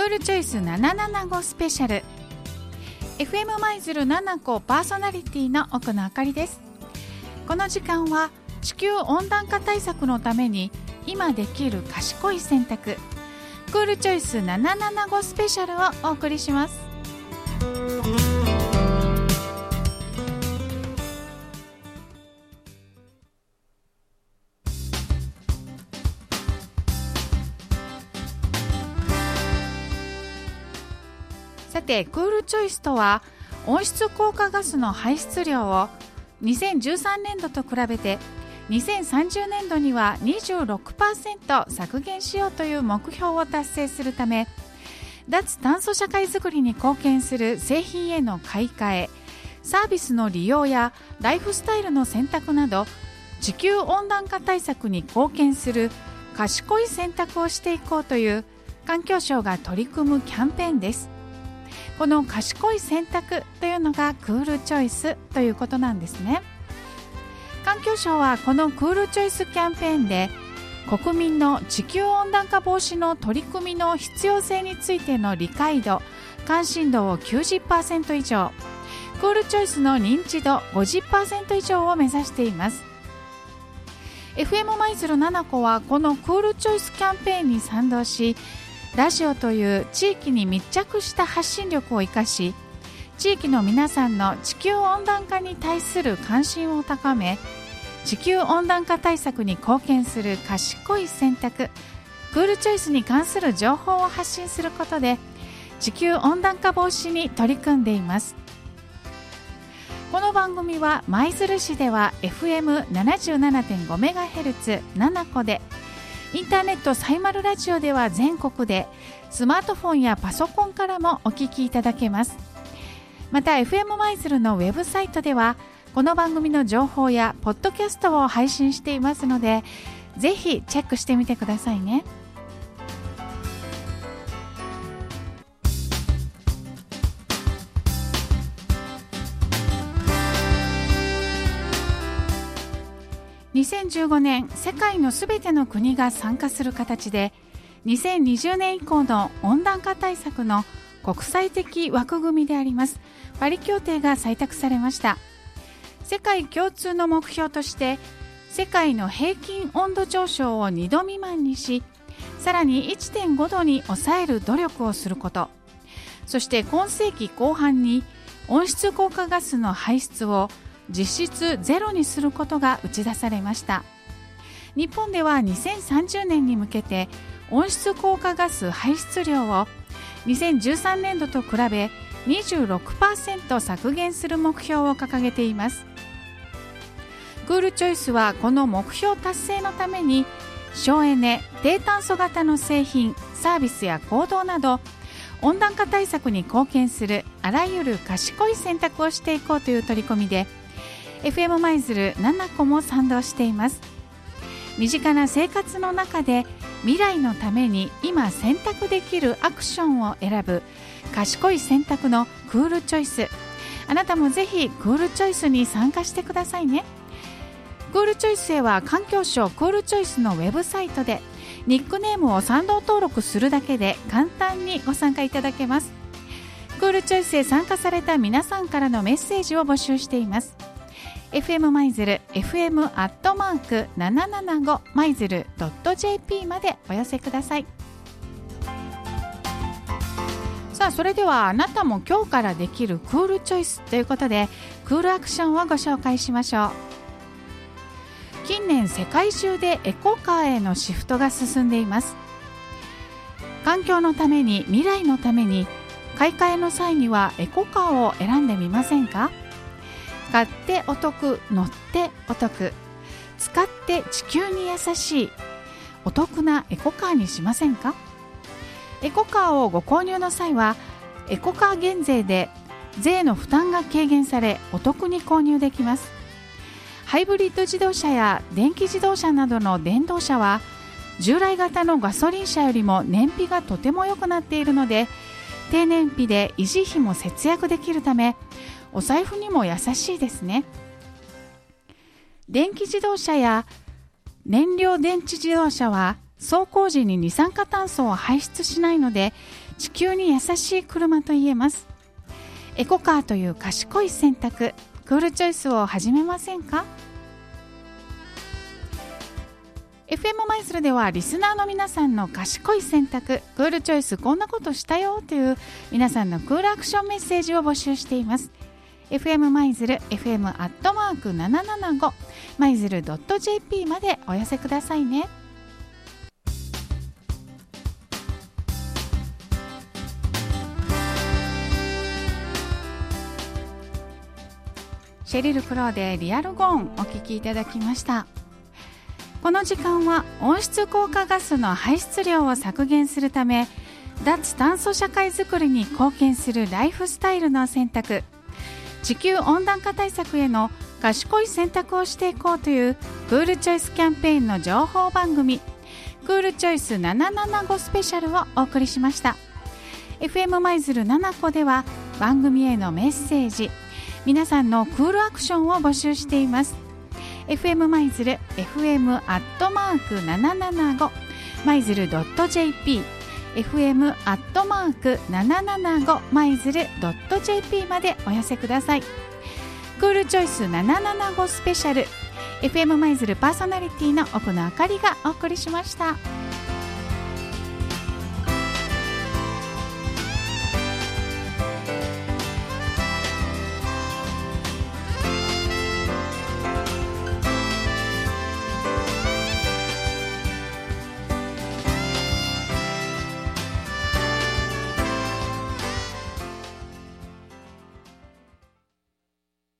クールチョイス775スペシャル FM 舞鶴7個パーソナリティの奥野あかりです。この時間は地球温暖化対策のために今できる賢い選択。クールチョイス775スペシャルをお送りします。さてクールチョイスとは温室効果ガスの排出量を2013年度と比べて2030年度には26%削減しようという目標を達成するため脱炭素社会づくりに貢献する製品への買い替えサービスの利用やライフスタイルの選択など地球温暖化対策に貢献する賢い選択をしていこうという環境省が取り組むキャンペーンです。この賢い選択というのがクールチョイスということなんですね。環境省はこのクールチョイスキャンペーンで国民の地球温暖化防止の取り組みの必要性についての理解度関心度を90%以上クールチョイスの認知度50%以上を目指しています。FM 舞鶴7子はこのクールチョイスキャンペーンに賛同しラジオという地域に密着した発信力を生かし地域の皆さんの地球温暖化に対する関心を高め地球温暖化対策に貢献する賢い選択クールチョイスに関する情報を発信することで地球温暖化防止に取り組んでいます。この番組は舞鶴市では FM77.5MHz7 個でインターネットサイマルラジオでは全国でスマートフォンやパソコンからもお聞きいただけます。また FM 舞鶴のウェブサイトではこの番組の情報やポッドキャストを配信していますのでぜひチェックしてみてくださいね。2015年世界のすべての国が参加する形で2020年以降の温暖化対策の国際的枠組みであります。パリ協定が採択されました。世界共通の目標として世界の平均温度上昇を2度未満にしさらに1.5度に抑える努力をすること。そして今世紀後半に温室効果ガスの排出を実質ゼロにすることが打ち出されました。日本では2030年に向けて温室効果ガス排出量を2013年度と比べ26%削減する目標を掲げています。クールチョイスはこの目標達成のために省エネ低炭素型の製品サービスや行動など温暖化対策に貢献するあらゆる賢い選択をしていこうという取り組みで FM 舞鶴7個も賛同しています。身近な生活の中で未来のために今選択できるアクションを選ぶ賢い選択のクールチョイス。あなたもぜひクールチョイスに参加してくださいね。クールチョイスへは環境省クールチョイスのウェブサイトでニックネームを賛同登録するだけで簡単にご参加いただけます。クールチョイスへ参加された皆さんからのメッセージを募集しています。FM 舞鶴 FM アットマーク775舞鶴 .jp までお寄せください。さあそれではあなたも今日からできるクールチョイスということでクールアクションをご紹介しましょう。近年世界中でエコカーへのシフトが進んでいます。環境のために未来のために買い替えの際にはエコカーを選んでみませんか？買ってお得乗ってお得使って地球に優しいお得なエコカーにしませんか？エコカーをご購入の際はエコカー減税で税の負担が軽減されお得に購入できます。ハイブリッド自動車や電気自動車などの電動車は従来型のガソリン車よりも燃費がとても良くなっているので低燃費で維持費も節約できるためお財布にも優しいですね。電気自動車や燃料電池自動車は走行時に二酸化炭素を排出しないので地球に優しい車と言えます。エコカーという賢い選択クールチョイスを始めませんか？FM マイズルではリスナーの皆さんの賢い選択クールチョイスこんなことしたよという皆さんのクールアクションメッセージを募集しています。FM マイズル FM アットマーク775マイズル .jp までお寄せくださいね。シェリル・クローでリアルゴーンお聴きいただきました。この時間は温室効果ガスの排出量を削減するため脱炭素社会づくりに貢献するライフスタイルの選択。地球温暖化対策への賢い選択をしていこうというクールチョイスキャンペーンの情報番組クールチョイス775スペシャルをお送りしました。FM 舞鶴7個では番組へのメッセージ皆さんのクールアクションを募集しています。FM 舞鶴 FM アットマーク775舞鶴 .jp fm アットマーク七七五マイズル .jp までお寄せくださいクールチョイス七七五スペシャル FM マイズルパーソナリティの奥野あかりがお送りしました。